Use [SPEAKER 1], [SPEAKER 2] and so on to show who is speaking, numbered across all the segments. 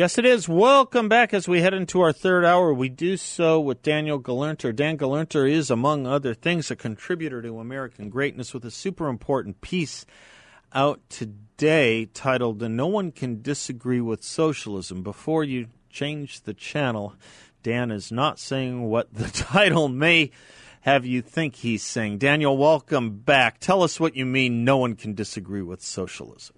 [SPEAKER 1] Yes, it is. Welcome back as we head into our third hour. We do so with Daniel Gelernter. Dan Gelernter is, among other things, a contributor to American Greatness with a super important piece out today titled No One Can Disagree with Socialism. Before you change the channel, Dan is not saying what the title may have you think he's saying. Daniel, welcome back. Tell us what you mean no one can disagree with socialism.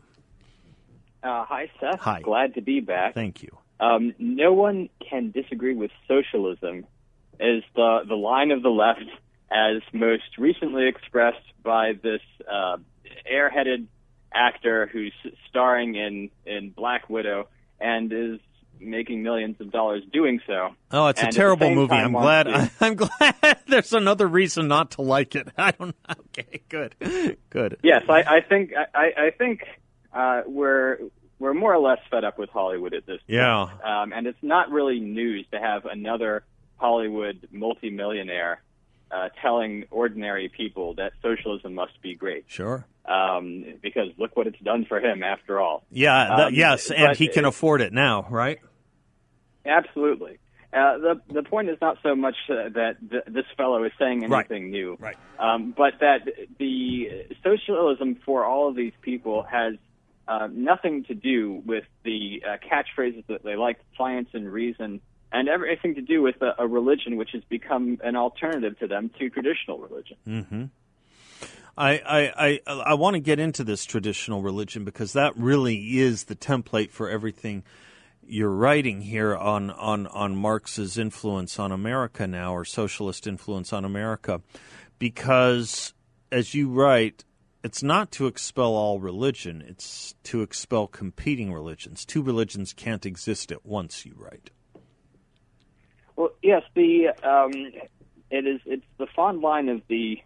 [SPEAKER 2] Uh, hi, Seth.
[SPEAKER 1] Hi.
[SPEAKER 2] Glad to be back.
[SPEAKER 1] Thank you.
[SPEAKER 2] Um, no one can disagree with socialism, is the the line of the left, as most recently expressed by this uh, airheaded actor who's starring in in Black Widow and is making millions of dollars doing so.
[SPEAKER 1] Oh, it's
[SPEAKER 2] And
[SPEAKER 1] a terrible movie. I'm glad.
[SPEAKER 2] to-
[SPEAKER 1] I'm glad. There's another reason not to like it. I don't. Okay, good, good.
[SPEAKER 2] Yes, I, I think I, I think uh, we're we're more or less fed up with Hollywood at this point.
[SPEAKER 1] Yeah.
[SPEAKER 2] Um, and it's not really news to have another Hollywood multimillionaire uh, telling ordinary people that socialism must be great.
[SPEAKER 1] Sure.
[SPEAKER 2] Um, because look what it's done for him after all.
[SPEAKER 1] Yeah.
[SPEAKER 2] Um,
[SPEAKER 1] yes, and he can afford it now, right?
[SPEAKER 2] Absolutely. Uh, the the point is not so much uh, that th- this fellow is saying
[SPEAKER 1] Right.
[SPEAKER 2] anything new,
[SPEAKER 1] Right.
[SPEAKER 2] um, but that the socialism for all of these people has uh, nothing to do with the uh, catchphrases that they like, science and reason, and everything to do with a, a religion which has become an alternative to them to traditional religion.
[SPEAKER 1] Mm-hmm. I I I, I want to get into this traditional religion because that really is the template for everything you're writing here on on on Marx's influence on America now or socialist influence on America because as you write it's not to expel all religion it's to expel competing religions. Two religions can't exist at once you write.
[SPEAKER 2] Well, yes, the um, it is it's the fond line of the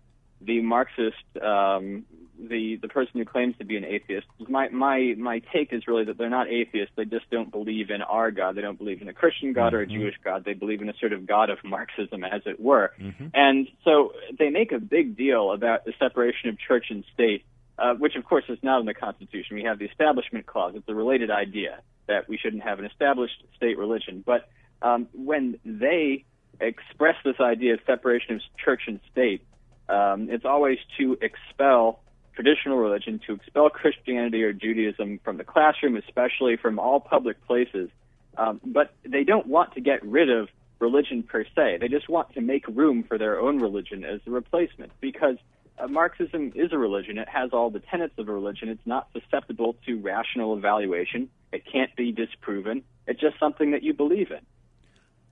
[SPEAKER 2] the Marxist um, the the person who claims to be an atheist. My my my take is really that they're not atheists. They just don't believe in our God. They don't believe in a Christian God or a Jewish God. They believe in a sort of God of Marxism, as it were. And so they make a big deal about the separation of church and state, uh, which of course is not in the Constitution. We have the Establishment Clause. It's a related idea that we shouldn't have an established state religion. But um, when they express this idea of separation of church and state, um, it's always to expel traditional religion, to expel Christianity or Judaism from the classroom, especially from all public places. Um, but they don't want to get rid of religion per se. They just want to make room for their own religion as a replacement because uh, Marxism is a religion. It has all the tenets of a religion. It's not susceptible to rational evaluation. It can't be disproven. It's just something that you believe in.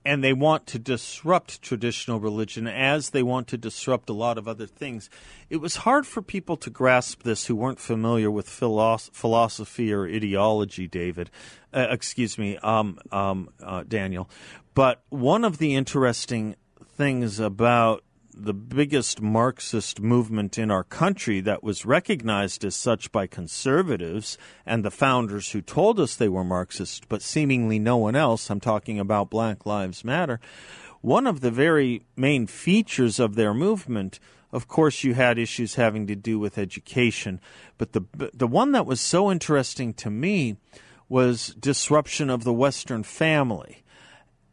[SPEAKER 1] And they want to disrupt traditional religion as they want to disrupt a lot of other things. It was hard for people to grasp this who weren't familiar with philosophy or ideology, David. Uh, excuse me, um, um, uh, Daniel. But one of the interesting things about the biggest Marxist movement in our country that was recognized as such by conservatives and the founders who told us they were Marxist, but seemingly no one else. I'm talking about Black Lives Matter. One of the very main features of their movement, of course, you had issues having to do with education, but the the one that was so interesting to me was disruption of the Western family,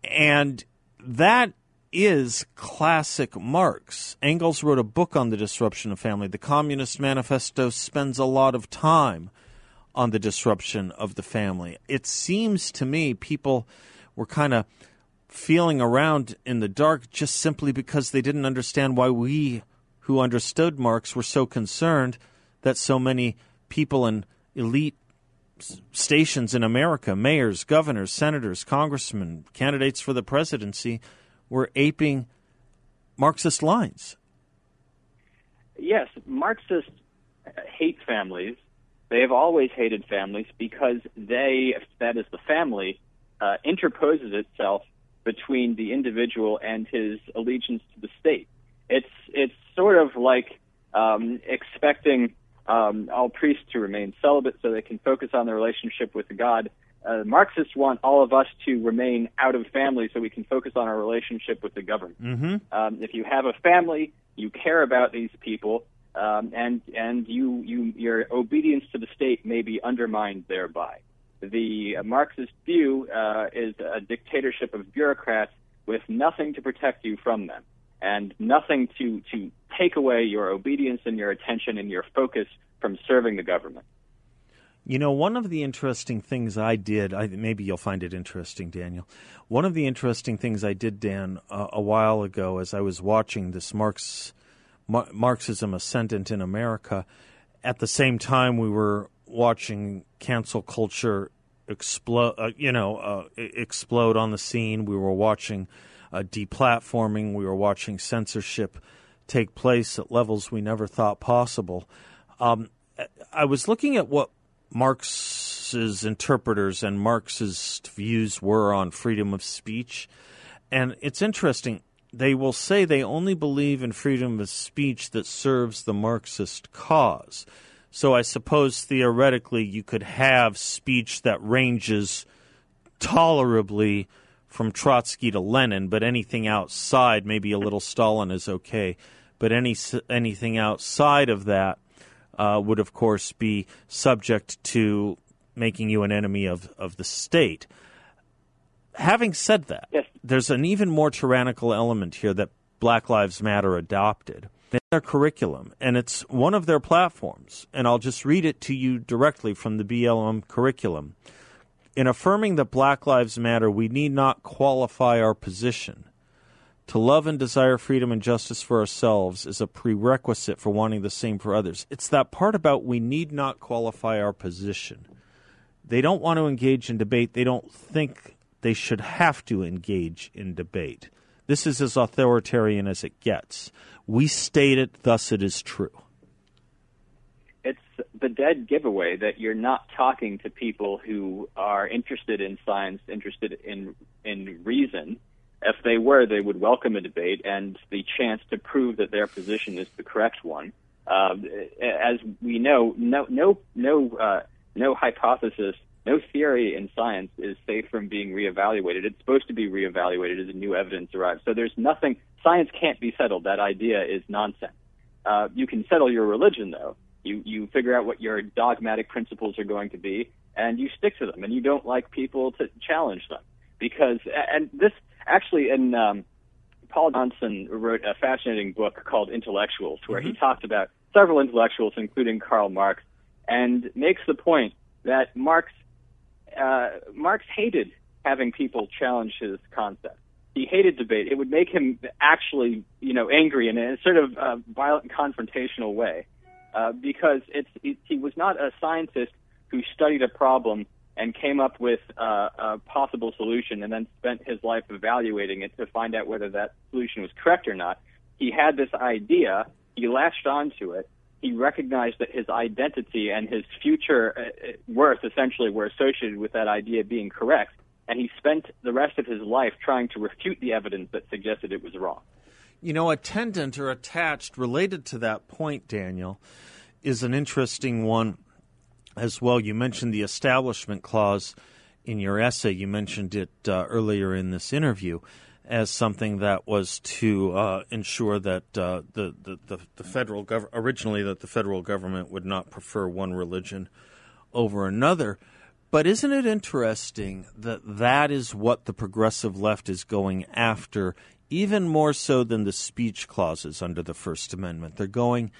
[SPEAKER 1] and that is classic Marx. Engels wrote a book on the disruption of family. The Communist Manifesto spends a lot of time on the disruption of the family. It seems to me people were kind of feeling around in the dark just simply because they didn't understand why we who understood Marx were so concerned that so many people in elite stations in America, mayors, governors, senators, congressmen, candidates for the presidency, were aping Marxist lines.
[SPEAKER 2] Yes, Marxists hate families They have always hated families because they, that is the family, uh, interposes itself between the individual and his allegiance to the state. It's it's sort of like um, expecting um, all priests to remain celibate so they can focus on their relationship with God. Uh, Marxists want all of us to remain out of family so we can focus on our relationship with the government.
[SPEAKER 1] Mm-hmm.
[SPEAKER 2] Um, if you have a family, you care about these people, um, and and you you your obedience to the state may be undermined thereby. The Marxist view uh, is a dictatorship of bureaucrats with nothing to protect you from them and nothing to, to take away your obedience and your attention and your focus from serving the government.
[SPEAKER 1] You know, one of the interesting things I did, I, maybe you'll find it interesting, Daniel. One of the interesting things I did, Dan, a while ago as I was watching this Marx, Mar- Marxism Ascendant in America, at the same time we were watching cancel culture explode, uh, you know, uh, explode on the scene. We were watching uh, deplatforming. We were watching censorship take place at levels we never thought possible. Um, I was looking at what Marx's interpreters and Marx's views were on freedom of speech, and it's interesting. They will say they only believe in freedom of speech that serves the Marxist cause. So I suppose theoretically you could have speech that ranges tolerably from Trotsky to Lenin, but anything outside, maybe a little Stalin is okay. But any anything outside of that uh, would, of course, be subject to making you an enemy of, of the state. Having said that,
[SPEAKER 2] yes.
[SPEAKER 1] there's an even more tyrannical element here that Black Lives Matter adopted in their curriculum, and it's one of their platforms. And I'll just read it to you directly from the BLM curriculum. In affirming that Black Lives Matter, we need not qualify our position. To love and desire freedom and justice for ourselves is a prerequisite for wanting the same for others. It's that part about we need not qualify our position. They don't want to engage in debate. They don't think they should have to engage in debate. This is as authoritarian as it gets. We state it, thus it is true
[SPEAKER 2] it's the dead giveaway that you're not talking to people who are interested in science, interested in in reason. If they were, they would welcome a debate and the chance to prove that their position is the correct one. Uh, as we know, no no no uh, no hypothesis, no theory in science is safe from being reevaluated. It's supposed to be reevaluated as new evidence arrives. So there's nothing. Science can't be settled. That idea is nonsense. Uh, you can settle your religion though you you figure out what your dogmatic principles are going to be, and you stick to them, and you don't like people to challenge them because and this actually in um, Paul Johnson wrote a fascinating book called Intellectuals, where mm-hmm. he talked about several intellectuals, including Karl Marx, and makes the point that Marx uh, Marx hated having people challenge his concepts. He hated debate. It would make him actually, you know, angry in a sort of uh, violent, confrontational way. Uh, because it's it, he was not a scientist who studied a problem and came up with uh, a possible solution and then spent his life evaluating it to find out whether that solution was correct or not. He had this idea, he latched onto it, he recognized that his identity and his future uh, worth essentially were associated with that idea being correct, and he spent the rest of his life trying to refute the evidence that suggested it was wrong.
[SPEAKER 1] You know, attendant or attached related to that point, Daniel, is an interesting one as well. You mentioned the establishment clause in your essay. You mentioned it uh, earlier in this interview as something that was to uh, ensure that uh, the, the, the, the, federal government, originally that the federal government would not prefer one religion over another. But isn't it interesting that that is what the progressive left is going after even more so than the speech clauses under the First Amendment. They're going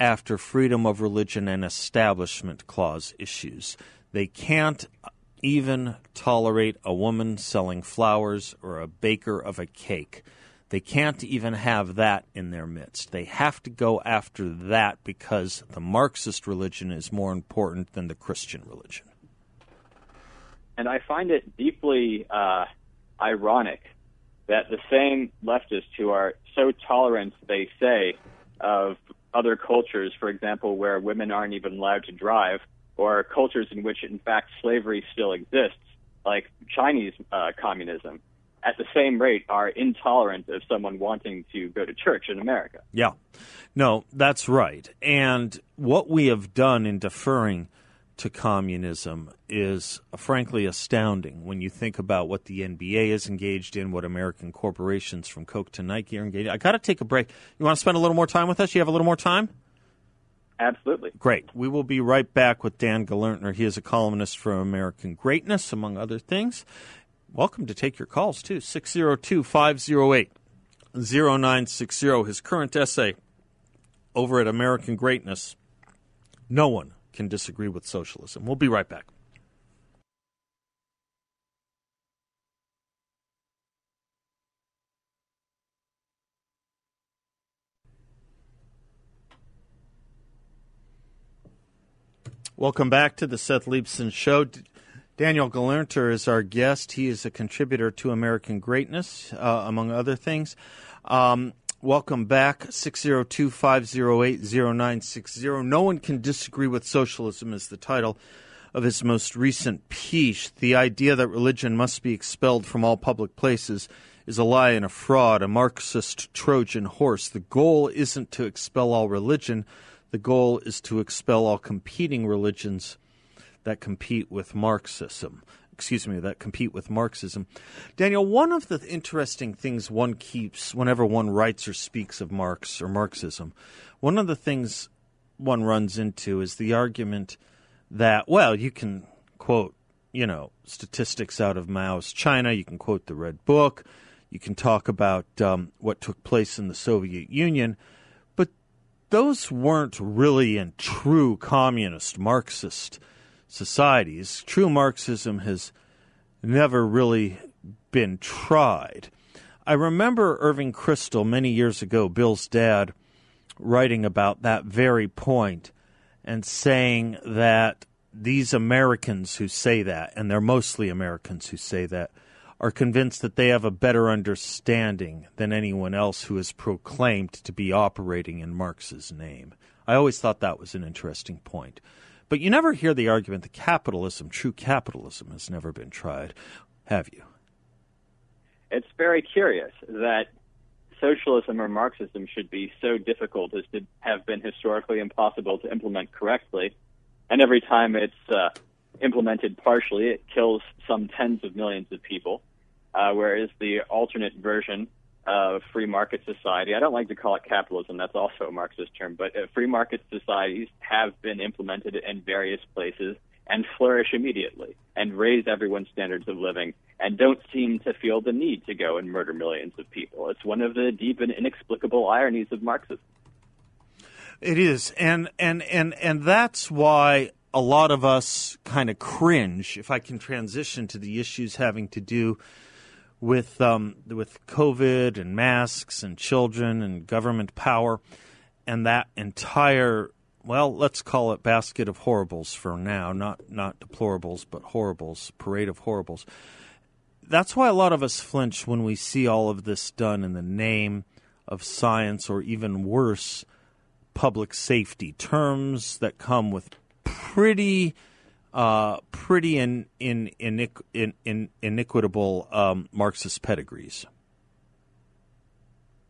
[SPEAKER 1] after freedom of religion and establishment clause issues. They can't even tolerate a woman selling flowers or a baker of a cake. They can't even have that in their midst. They have to go after that because the Marxist religion is more important than the Christian religion.
[SPEAKER 2] And I find it deeply uh, ironic that the same leftists who are so tolerant, they say, of other cultures, for example, where women aren't even allowed to drive, or cultures in which, in fact, slavery still exists, like Chinese uh, communism, at the same rate are intolerant of someone wanting to go to church in America.
[SPEAKER 1] Yeah. No, that's right. And what we have done in deferring to communism is frankly astounding when you think about what the NBA is engaged in, what American corporations from Coke to Nike are engaged in. I got to take a break. You want to spend a little more time with us? You have a little more time?
[SPEAKER 2] Absolutely.
[SPEAKER 1] Great. We will be right back with Dan Gelernter. He is a columnist for American Greatness, among other things. Welcome to take your calls, too. 602 508 0960. His current essay over at American Greatness No one can disagree with socialism. We'll be right back. Welcome back to the Seth Leibsohn Show. Daniel Gelernter is our guest. He is a contributor to American Greatness, uh, among other things. Um, welcome back. 602 508 0960. No one can disagree with socialism is the title of his most recent piece. The idea that religion must be expelled from all public places is a lie and a fraud, a Marxist Trojan horse. The goal isn't to expel all religion the goal is to expel all competing religions that compete with Marxism. Excuse me, that compete with Marxism. Daniel, one of the interesting things one keeps whenever one writes or speaks of Marx or Marxism, one of the things one runs into is the argument that, well, you can quote, you know, statistics out of Mao's China, you can quote the Red Book, you can talk about um, what took place in the Soviet Union But those weren't really in true communist Marxist societies. True Marxism has never really been tried. I remember Irving Kristol many years ago, Bill's dad, writing about that very point and saying that these Americans who say that, and they're mostly Americans who say that, are convinced that they have a better understanding than anyone else who is proclaimed to be operating in Marx's name. I always thought that was an interesting point. But you never hear the argument that capitalism, true capitalism, has never been tried, have you?
[SPEAKER 2] It's very curious that socialism or Marxism should be so difficult as to have been historically impossible to implement correctly. And every time it's uh, implemented partially, it kills some tens of millions of people uh, whereas the alternate version of free market society, I don't like to call it capitalism, that's also a Marxist term, but uh, free market societies have been implemented in various places and flourish immediately and raise everyone's standards of living and don't seem to feel the need to go and murder millions of people. It's one of the deep and inexplicable ironies of Marxism.
[SPEAKER 1] It is, and and and and that's why a lot of us kind of cringe. If I can transition to the issues having to do with um, with COVID and masks and children and government power and that entire well, let's call it basket of horribles for now, not not deplorables, but horribles, parade of horribles. That's why a lot of us flinch when we see all of this done in the name of science or even worse, public safety terms that come with pretty uh, pretty in, in, in, in, in iniquitable um, Marxist pedigrees.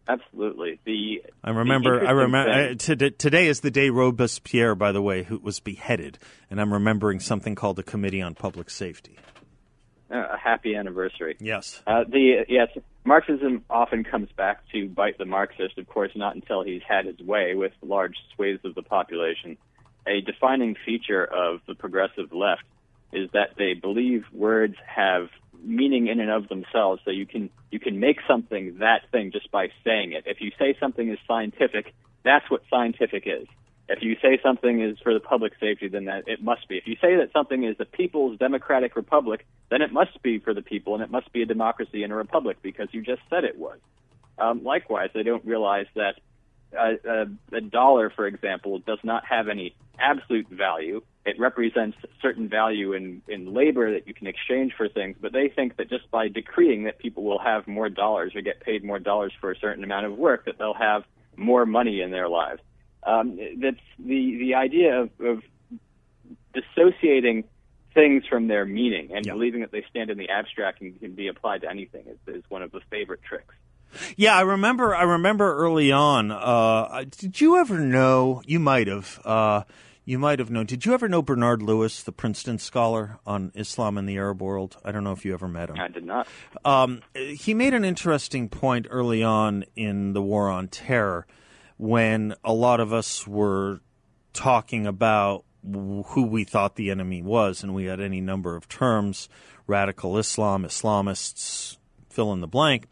[SPEAKER 2] Absolutely. The
[SPEAKER 1] I remember. I remember. today is the day Robespierre, by the way, who was beheaded, and I'm remembering something called the Committee on Public Safety.
[SPEAKER 2] Uh, a happy anniversary.
[SPEAKER 1] Yes.
[SPEAKER 2] Uh, the yes, Marxism often comes back to bite the Marxist. Of course, not until he's had his way with large swathes of the population a defining feature of the progressive left is that they believe words have meaning in and of themselves. So you can you can make something that thing just by saying it. If you say something is scientific, that's what scientific is. If you say something is for the public safety, then that it must be. If you say that something is the people's democratic republic, then it must be for the people, and it must be a democracy and a republic because you just said it was. Um, likewise, they don't realize that a, a, dollar, for example, does not have any absolute value. It represents certain value in, in labor that you can exchange for things, but they think that just by decreeing that people will have more dollars or get paid more dollars for a certain amount of work, that they'll have more money in their lives. Um, that's the the idea of, of dissociating things from their meaning and believing that they stand in the abstract and can be applied to anything is, is one of the favorite tricks.
[SPEAKER 1] Yeah, I remember. I remember early on. Uh, did you ever know? You might have. Uh, you might have known. Did you ever know Bernard Lewis, the Princeton scholar on Islam and the Arab world? I don't know if you ever met him.
[SPEAKER 2] I did not.
[SPEAKER 1] Um, he made an interesting point early on in the war on terror when a lot of us were talking about who we thought the enemy was, and we had any number of terms radical Islam, Islamists, fill in the blank.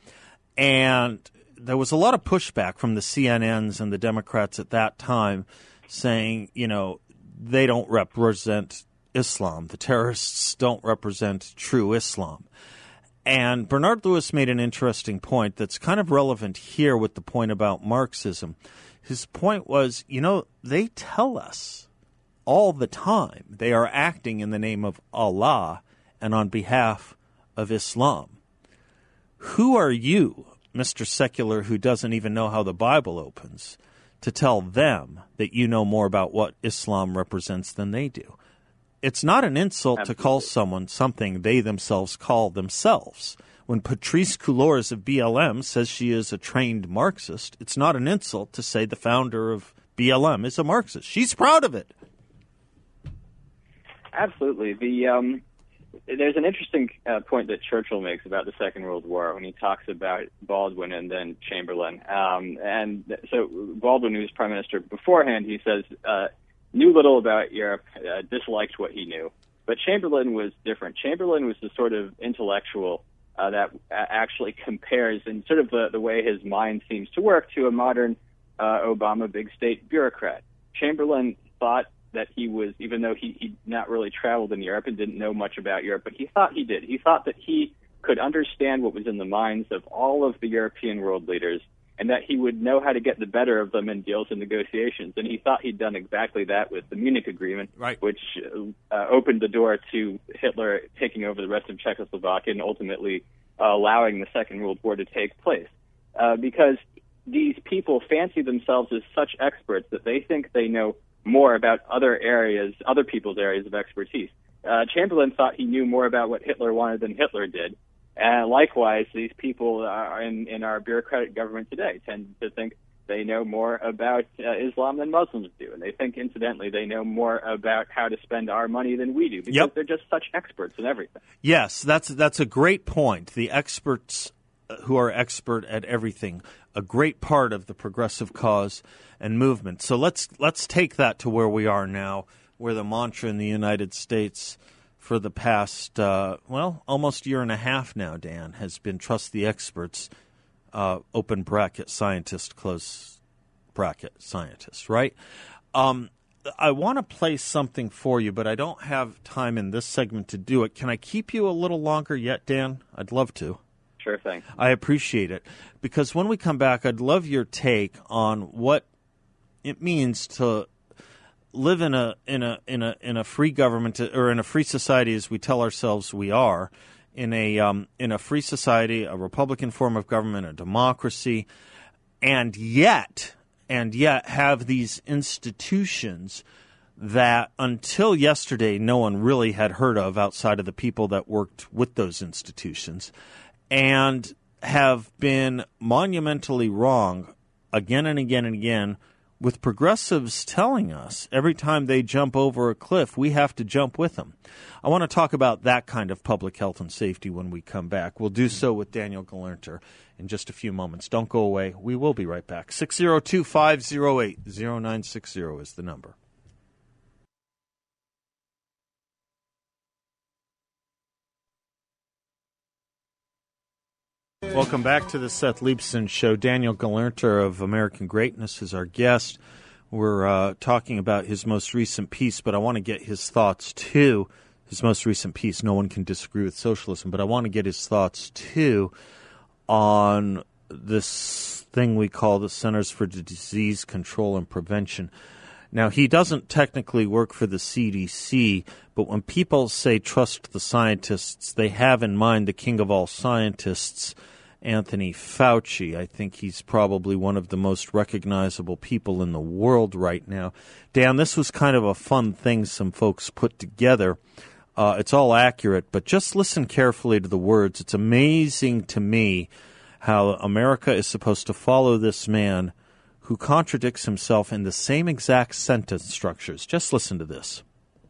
[SPEAKER 1] And there was a lot of pushback from the CNNs and the Democrats at that time saying, you know, they don't represent Islam. The terrorists don't represent true Islam. And Bernard Lewis made an interesting point that's kind of relevant here with the point about Marxism. His point was, you know, they tell us all the time they are acting in the name of Allah and on behalf of Islam. Who are you, Mr. Secular, who doesn't even know how the Bible opens, to tell them that you know more about what Islam represents than they do? It's not an insult to call someone something they themselves call themselves. When Patrisse Cullors of BLM says she is a trained Marxist, it's not an insult to say the founder of BLM is a Marxist. She's proud of it.
[SPEAKER 2] Absolutely. The um, there's an interesting uh, point that Churchill makes about the Second World War when he talks about Baldwin and then Chamberlain. Um, and so Baldwin, who was prime minister beforehand, he says uh, knew little about Europe, uh, disliked what he knew. But Chamberlain was different. Chamberlain was the sort of intellectual uh, that actually compares in sort of the, the way his mind seems to work to a modern uh, Obama big state bureaucrat. Chamberlain thought that he was, even though he he'd not really traveled in Europe and didn't know much about Europe, but he thought he did. He thought that he could understand what was in the minds of all of the European world leaders, and that he would know how to get the better of them in deals and negotiations. And he thought he'd done exactly that with the Munich Agreement,
[SPEAKER 1] Right.
[SPEAKER 2] which uh, opened the door to Hitler taking over the rest of Czechoslovakia and ultimately uh, allowing the Second World War to take place. Uh, because these people fancy themselves as such experts that they think they know more about other areas, other people's areas of expertise. Uh, Chamberlain thought he knew more about what Hitler wanted than Hitler did. And likewise, these people are in, in our bureaucratic government today tend to think they know more about uh, Islam than Muslims do, and they think, incidentally, they know more about how to spend our money than we do because
[SPEAKER 1] Yep.
[SPEAKER 2] they're just such experts in everything.
[SPEAKER 1] Yes, that's that's a great point. The experts uh, who are expert at everything, a great part of the progressive cause and movement. So let's let's take that to where we are now, where the mantra in the United States for the past uh, well almost year and a half now, Dan, has been trust the experts, uh, open bracket scientist close bracket scientist, right? Um, I want to play something for you, but I don't have time in this segment to do it. Can I keep you a little longer yet, Dan? I'd love to.
[SPEAKER 2] Sure thing.
[SPEAKER 1] I appreciate it because when we come back, I'd love your take on what it means to live in a in a in a in a free government or in a free society as we tell ourselves we are in a um, in a free society, a republican form of government, a democracy, and yet and yet have these institutions that until yesterday no one really had heard of outside of the people that worked with those institutions and have been monumentally wrong again and again and again with progressives telling us every time they jump over a cliff we have to jump with them. I want to talk about that kind of public health and safety when we come back. We'll do so with Daniel Gelernter in just a few moments. Don't go away. We will be right back. 602 508 0960 is the number. Welcome back to the Seth Leibsohn Show. Daniel Gelernter of American Greatness is our guest. We're uh, talking about his most recent piece, but I want to get his thoughts too. His most recent piece, No One Can Disagree with Socialism, but I want to get his thoughts too on this thing we call the Centers for Disease Control and Prevention. Now, he doesn't technically work for the CDC, but when people say trust the scientists, they have in mind the king of all scientists Anthony Fauci. I think he's probably one of the most recognizable people in the world right now. Dan, this was kind of a fun thing some folks put together. Uh, it's all accurate, but just listen carefully to the words. It's amazing to me how America is supposed to follow this man who contradicts himself in the same exact sentence structures. Just listen to this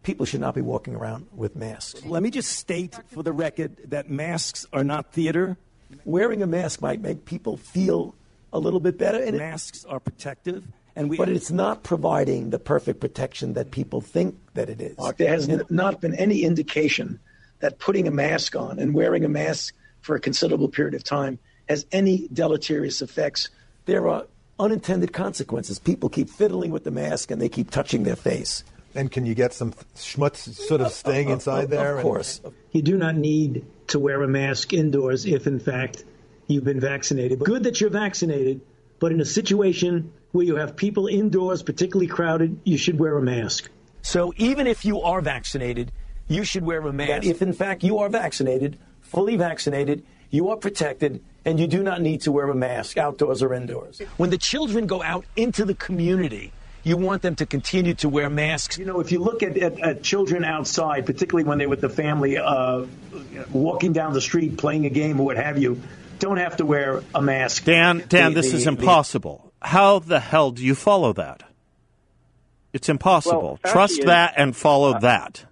[SPEAKER 3] people should not be walking around with masks. Let me just state for the record that masks are not theater. Wearing a mask might make people feel a little bit better. And masks are protective. And we, but it's not providing the perfect protection that people think that it is.
[SPEAKER 4] Mark, there has not been any indication that putting a mask on and wearing a mask for a considerable period of time has any deleterious effects.
[SPEAKER 3] There are unintended consequences. People keep fiddling with the mask and they keep touching their face.
[SPEAKER 5] And can you get some schmutz sort of staying inside there?
[SPEAKER 3] Of course.
[SPEAKER 4] You do not need to wear a mask indoors if, in fact, you've been vaccinated. Good that you're vaccinated, but in a situation where you have people indoors, particularly crowded, you should wear a mask.
[SPEAKER 3] So even if you are vaccinated, you should wear a mask. If, in fact, you are vaccinated, fully vaccinated, you are protected, and you do not need to wear a mask outdoors or indoors. When the children go out into the community, you want them to continue to wear masks.
[SPEAKER 4] You know, if you look at, at, at children outside, particularly when they're with the family, uh, walking down the street, playing a game or what have you, don't have to wear a mask.
[SPEAKER 1] Dan, Dan, the, this the, is impossible. The, How the hell do you follow that? It's impossible.
[SPEAKER 2] Well,
[SPEAKER 1] Trust
[SPEAKER 2] is,
[SPEAKER 1] that and follow uh, that.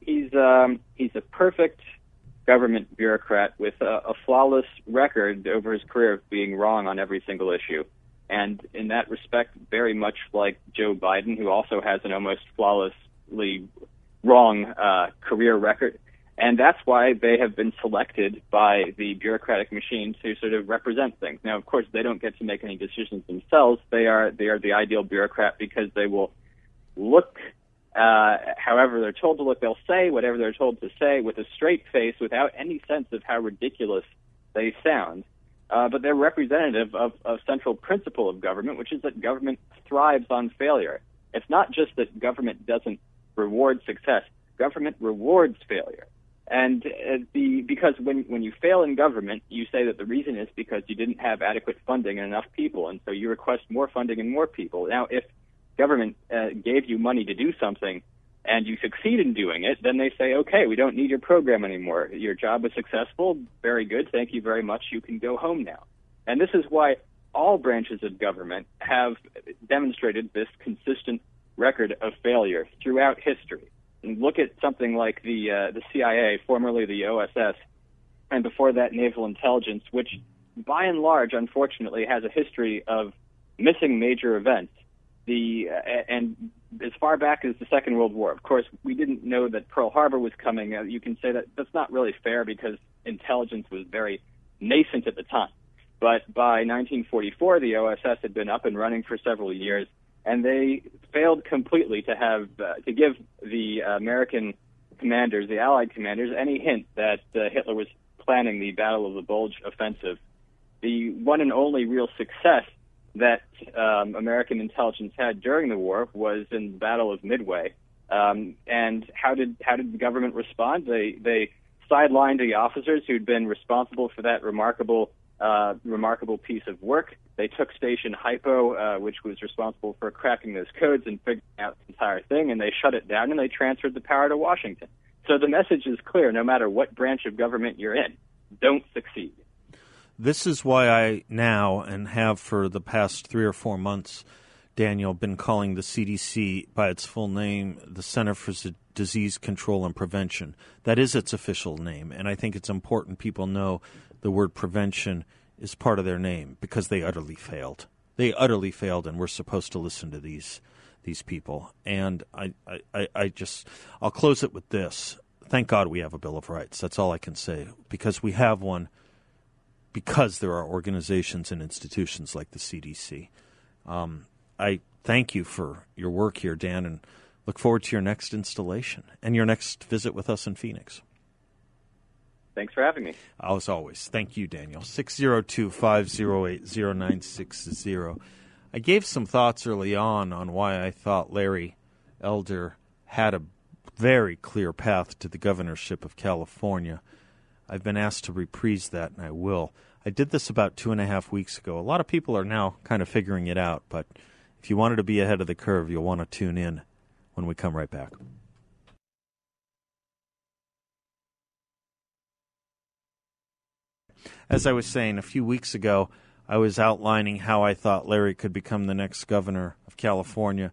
[SPEAKER 2] He's um, he's a perfect government bureaucrat with a, a flawless record over his career of being wrong on every single issue and in that respect, very much like Joe Biden, who also has an almost flawlessly wrong uh, career record. And that's why they have been selected by the bureaucratic machine to sort of represent things. Now, of course, they don't get to make any decisions themselves. They are they are the ideal bureaucrat because they will look uh, however they're told to look. They'll say whatever they're told to say with a straight face, without any sense of how ridiculous they sound uh, but they're representative of a central principle of government, which is that government thrives on failure. It's not just that government doesn't reward success; government rewards failure. And uh, the because when when you fail in government, you say that the reason is because you didn't have adequate funding and enough people, and so you request more funding and more people. Now, if government uh, gave you money to do something and you succeed in doing it, then they say, okay, we don't need your program anymore. Your job was successful. Very good. Thank you very much. You can go home now. And this is why all branches of government have demonstrated this consistent record of failure throughout history. And look at something like the uh, the CIA, formerly the OSS, and before that Naval Intelligence, which by and large, unfortunately, has a history of missing major events. The uh, and as far back as the Second World War. Of course, we didn't know that Pearl Harbor was coming. Uh, you can say that that's not really fair because intelligence was very nascent at the time. But by 1944, the OSS had been up and running for several years, and they failed completely to have uh, to give the American commanders, the Allied commanders, any hint that uh, Hitler was planning the Battle of the Bulge offensive. The one and only real success that um, American intelligence had during the war was in the Battle of Midway. Um, and how did how did the government respond? They they sidelined the officers who'd been responsible for that remarkable uh, remarkable piece of work. They took Station Hypo, uh, which was responsible for cracking those codes and figuring out the entire thing, and they shut it down and they transferred the power to Washington. So the message is clear: no matter what branch of government you're in, don't succeed.
[SPEAKER 1] This is why I now and have for the past three or four months, Daniel, been calling the CDC by its full name, the Center for Disease Control and Prevention. That is its official name, and I think it's important people know the word prevention is part of their name because they utterly failed. They utterly failed, and we're supposed to listen to these these people. And I, I, I just I'll close it with this. Thank God we have a Bill of Rights. That's all I can say because we have one because there are organizations and institutions like the CDC. Um, I thank you for your work here, Dan, and look forward to your next installation and your next visit with us in Phoenix.
[SPEAKER 2] Thanks for having me.
[SPEAKER 1] As always, thank you, Daniel. 602 508 0960. I gave some thoughts early on on why I thought Larry Elder had a very clear path to the governorship of California. I've been asked to reprise that, and I will. I did this about two and a half weeks ago. A lot of people are now kind of figuring it out, but if you wanted to be ahead of the curve, you'll want to tune in when we come right back. As I was saying a few weeks ago, I was outlining how I thought Larry could become the next governor of California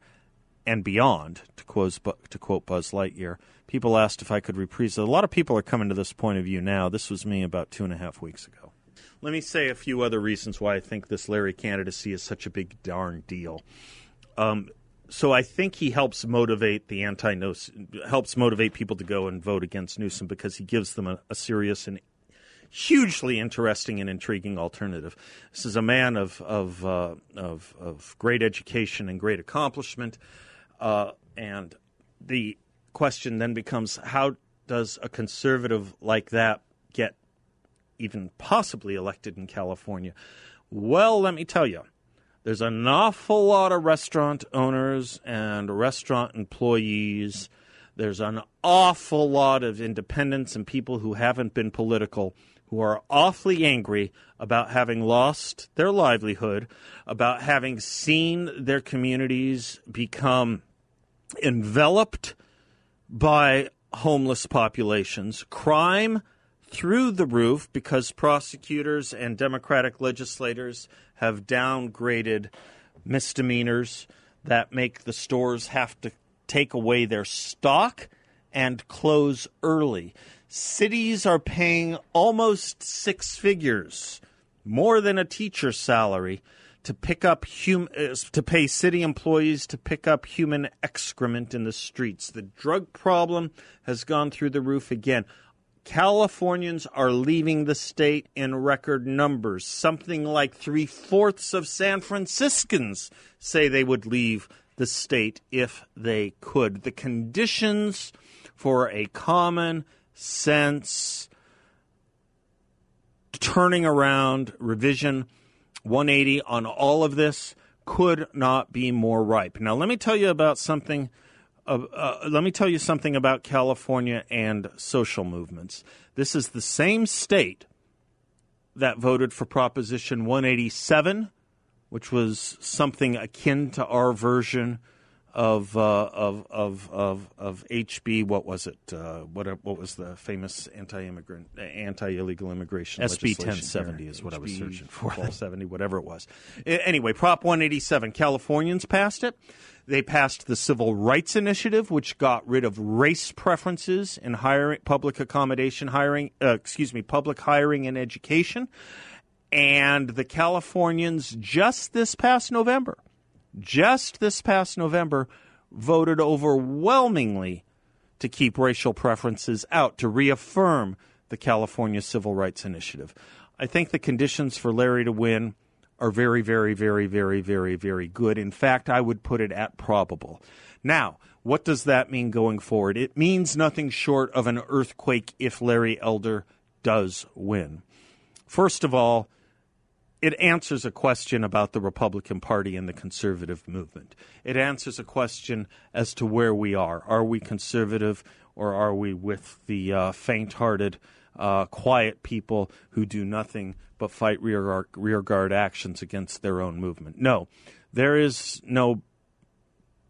[SPEAKER 1] and beyond, to quote, to quote Buzz Lightyear. People asked if I could reprise it. A lot of people are coming to this point of view now. This was me about two and a half weeks ago. Let me say a few other reasons why I think this Larry candidacy is such a big darn deal. Um, so I think he helps motivate the anti helps motivate people to go and vote against Newsom because he gives them a, a serious and hugely interesting and intriguing alternative. This is a man of of uh, of, of, great education and great accomplishment, uh, and the question then becomes: How does a conservative like that get even possibly elected in California? Well, let me tell you. There's an awful lot of restaurant owners and restaurant employees. There's an awful lot of independents and people who haven't been political who are awfully angry about having lost their livelihood, about having seen their communities become enveloped by homeless populations, crime through the roof because prosecutors and Democratic legislators have downgraded misdemeanors that make the stores have to take away their stock and close early. Cities are paying almost six figures, more than a teacher's salary, to pick up hum- uh, to pay city employees to pick up human excrement in the streets. The drug problem has gone through the roof again. Californians are leaving the state in record numbers. Something like three fourths of San Franciscans say they would leave the state if they could. The conditions for a common sense turning around revision 180 on all of this could not be more ripe. Now, let me tell you about something. Uh, uh, let me tell you something about California and social movements. This is the same state that voted for Proposition 187, which was something akin to our version of uh, of of of of HB. What was it? Uh, what what was the famous anti-immigrant, anti-illegal immigration? SB 1070 is what HB I was searching for. 1270, whatever it was. Anyway, Prop 187. Californians passed it. They passed the Civil Rights Initiative, which got rid of race preferences in hiring, public accommodation hiring. Uh, excuse me, public hiring and education. And the Californians just this past November just this past November voted overwhelmingly to keep racial preferences out, to reaffirm the California Civil Rights Initiative. I think the conditions for Larry to win are very, very, very, very, very, very good. In fact, I would put it at probable. Now, what does that mean going forward? It means nothing short of an earthquake if Larry Elder does win. First of all, it answers a question about the Republican Party and the conservative movement. It answers a question as to where we are. Are we conservative or are we with the uh, faint hearted, uh, quiet people who do nothing but fight rear, rear guard actions against their own movement? No, there is no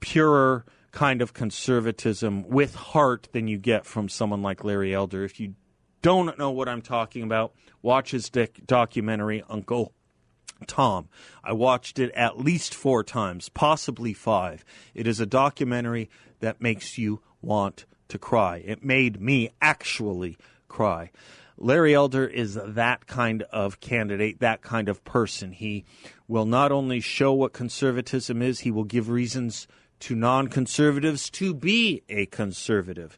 [SPEAKER 1] purer kind of conservatism with heart than you get from someone like Larry Elder. If you don't know what I'm talking about, watch his documentary, Uncle Tom. I watched it at least four times, possibly five. It is a documentary that makes you want to cry. It made me actually cry. Larry Elder is that kind of candidate, that kind of person. He will not only show what conservatism is, he will give reasons to non conservatives to be a conservative.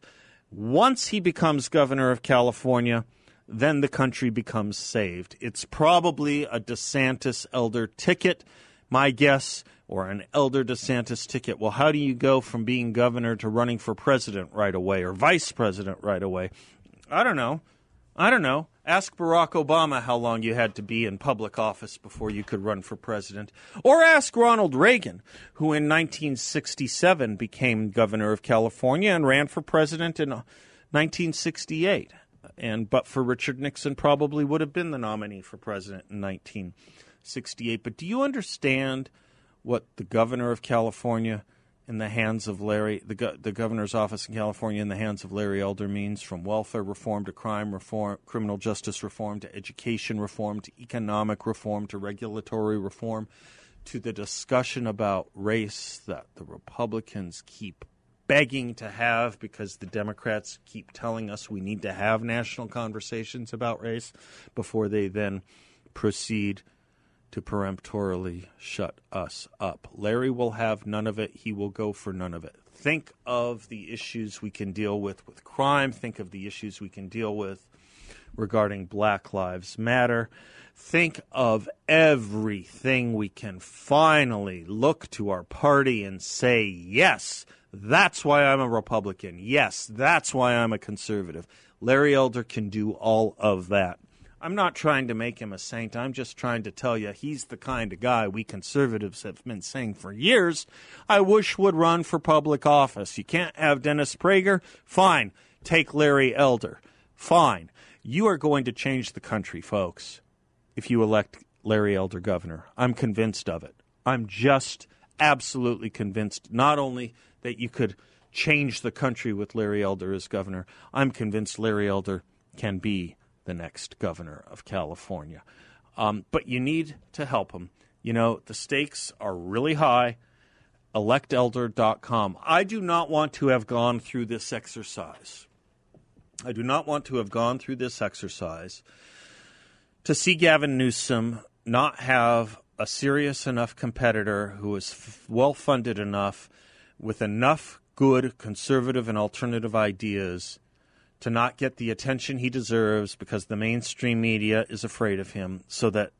[SPEAKER 1] Once he becomes governor of California, then the country becomes saved. It's probably a DeSantis Elder ticket, my guess, or an Elder DeSantis ticket. Well, how do you go from being governor to running for president right away or vice president right away? I don't know. I don't know. Ask Barack Obama how long you had to be in public office before you could run for president. Or ask Ronald Reagan, who in 1967 became governor of California and ran for president in 1968 and but for Richard Nixon, probably would have been the nominee for president in 1968. But do you understand what the governor of California in the hands of Larry, the, the governor's office in California in the hands of Larry Elder means from welfare reform to crime reform, criminal justice reform to education reform to economic reform to regulatory reform to the discussion about race that the Republicans keep begging to have because the Democrats keep telling us we need to have national conversations about race before they then proceed to peremptorily shut us up. Larry will have none of it. He will go for none of it. Think of the issues we can deal with with crime. Think of the issues we can deal with regarding Black Lives Matter. Think of everything we can finally look to our party and say, yes, that's why I'm a Republican. Yes, that's why I'm a conservative. Larry Elder can do all of that. I'm not trying to make him a saint. I'm just trying to tell you he's the kind of guy we conservatives have been saying for years I wish would run for public office. You can't have Dennis Prager? Fine. Take Larry Elder. Fine. You are going to change the country, folks, if you elect Larry Elder governor. I'm convinced of it. I'm just absolutely convinced not only that you could change the country with Larry Elder as governor, I'm convinced Larry Elder can be the next governor of California. Um, but you need to help him. You know, the stakes are really high. Electelder.com. I do not want to have gone through this exercise. I do not want to have gone through this exercise to see Gavin Newsom not have a serious enough competitor who is f- well funded enough with enough good conservative and alternative ideas to not get the attention he deserves because the mainstream media is afraid of him so that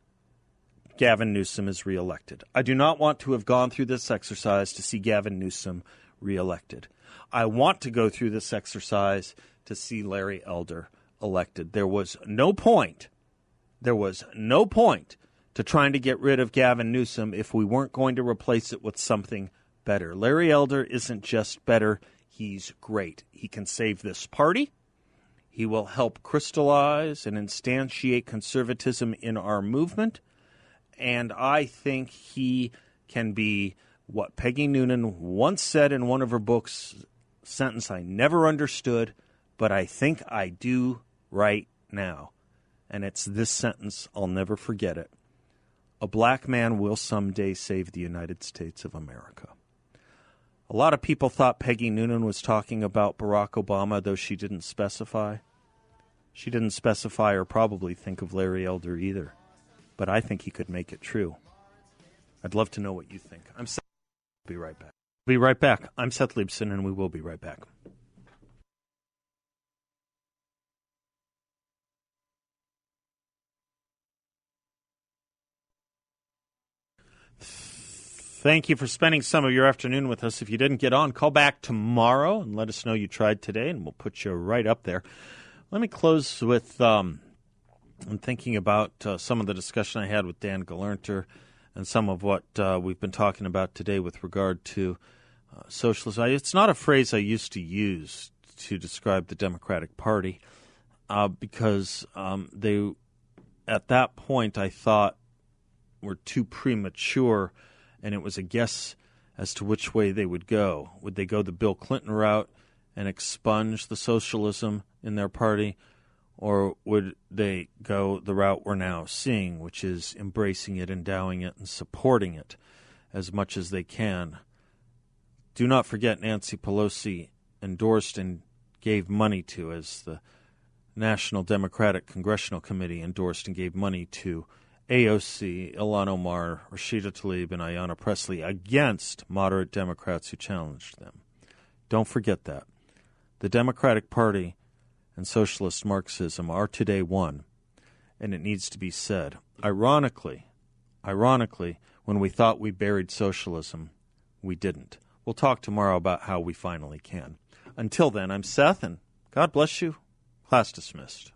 [SPEAKER 1] Gavin Newsom is reelected. I do not want to have gone through this exercise to see Gavin Newsom reelected. I want to go through this exercise to see Larry Elder elected. There was no point, there was no point to trying to get rid of Gavin Newsom if we weren't going to replace it with something better. Larry Elder isn't just better, he's great. He can save this party. He will help crystallize and instantiate conservatism in our movement. And I think he can be what Peggy Noonan once said in one of her books, sentence I never understood, but I think I do right now. And it's this sentence, I'll never forget it. A black man will someday save the United States of America. A lot of people thought Peggy Noonan was talking about Barack Obama, though she didn't specify. She didn't specify or probably think of Larry Elder either. But I think he could make it true. I'd love to know what you think. I'm Seth. Be right back. Be right back. I'm Seth Leibsohn, and we will be right back. Thank you for spending some of your afternoon with us. If you didn't get on, call back tomorrow and let us know you tried today, and we'll put you right up there. Let me close with um, I'm thinking about uh, some of the discussion I had with Dan Gelernter and some of what uh, we've been talking about today with regard to uh, socialism. It's not a phrase I used to use to describe the Democratic Party uh, because um, they, at that point, I thought were too premature and it was a guess as to which way they would go. Would they go the Bill Clinton route and expunge the socialism in their party, or would they go the route we're now seeing, which is embracing it, endowing it, and supporting it as much as they can? Do not forget Nancy Pelosi endorsed and gave money to, as the National Democratic Congressional Committee endorsed and gave money to AOC, Ilhan Omar, Rashida Tlaib, and Ayanna Pressley against moderate Democrats who challenged them. Don't forget that. The Democratic Party and socialist Marxism are today one, and it needs to be said. Ironically, ironically, when we thought we buried socialism, we didn't. We'll talk tomorrow about how we finally can. Until then, I'm Seth, and God bless you. Class dismissed.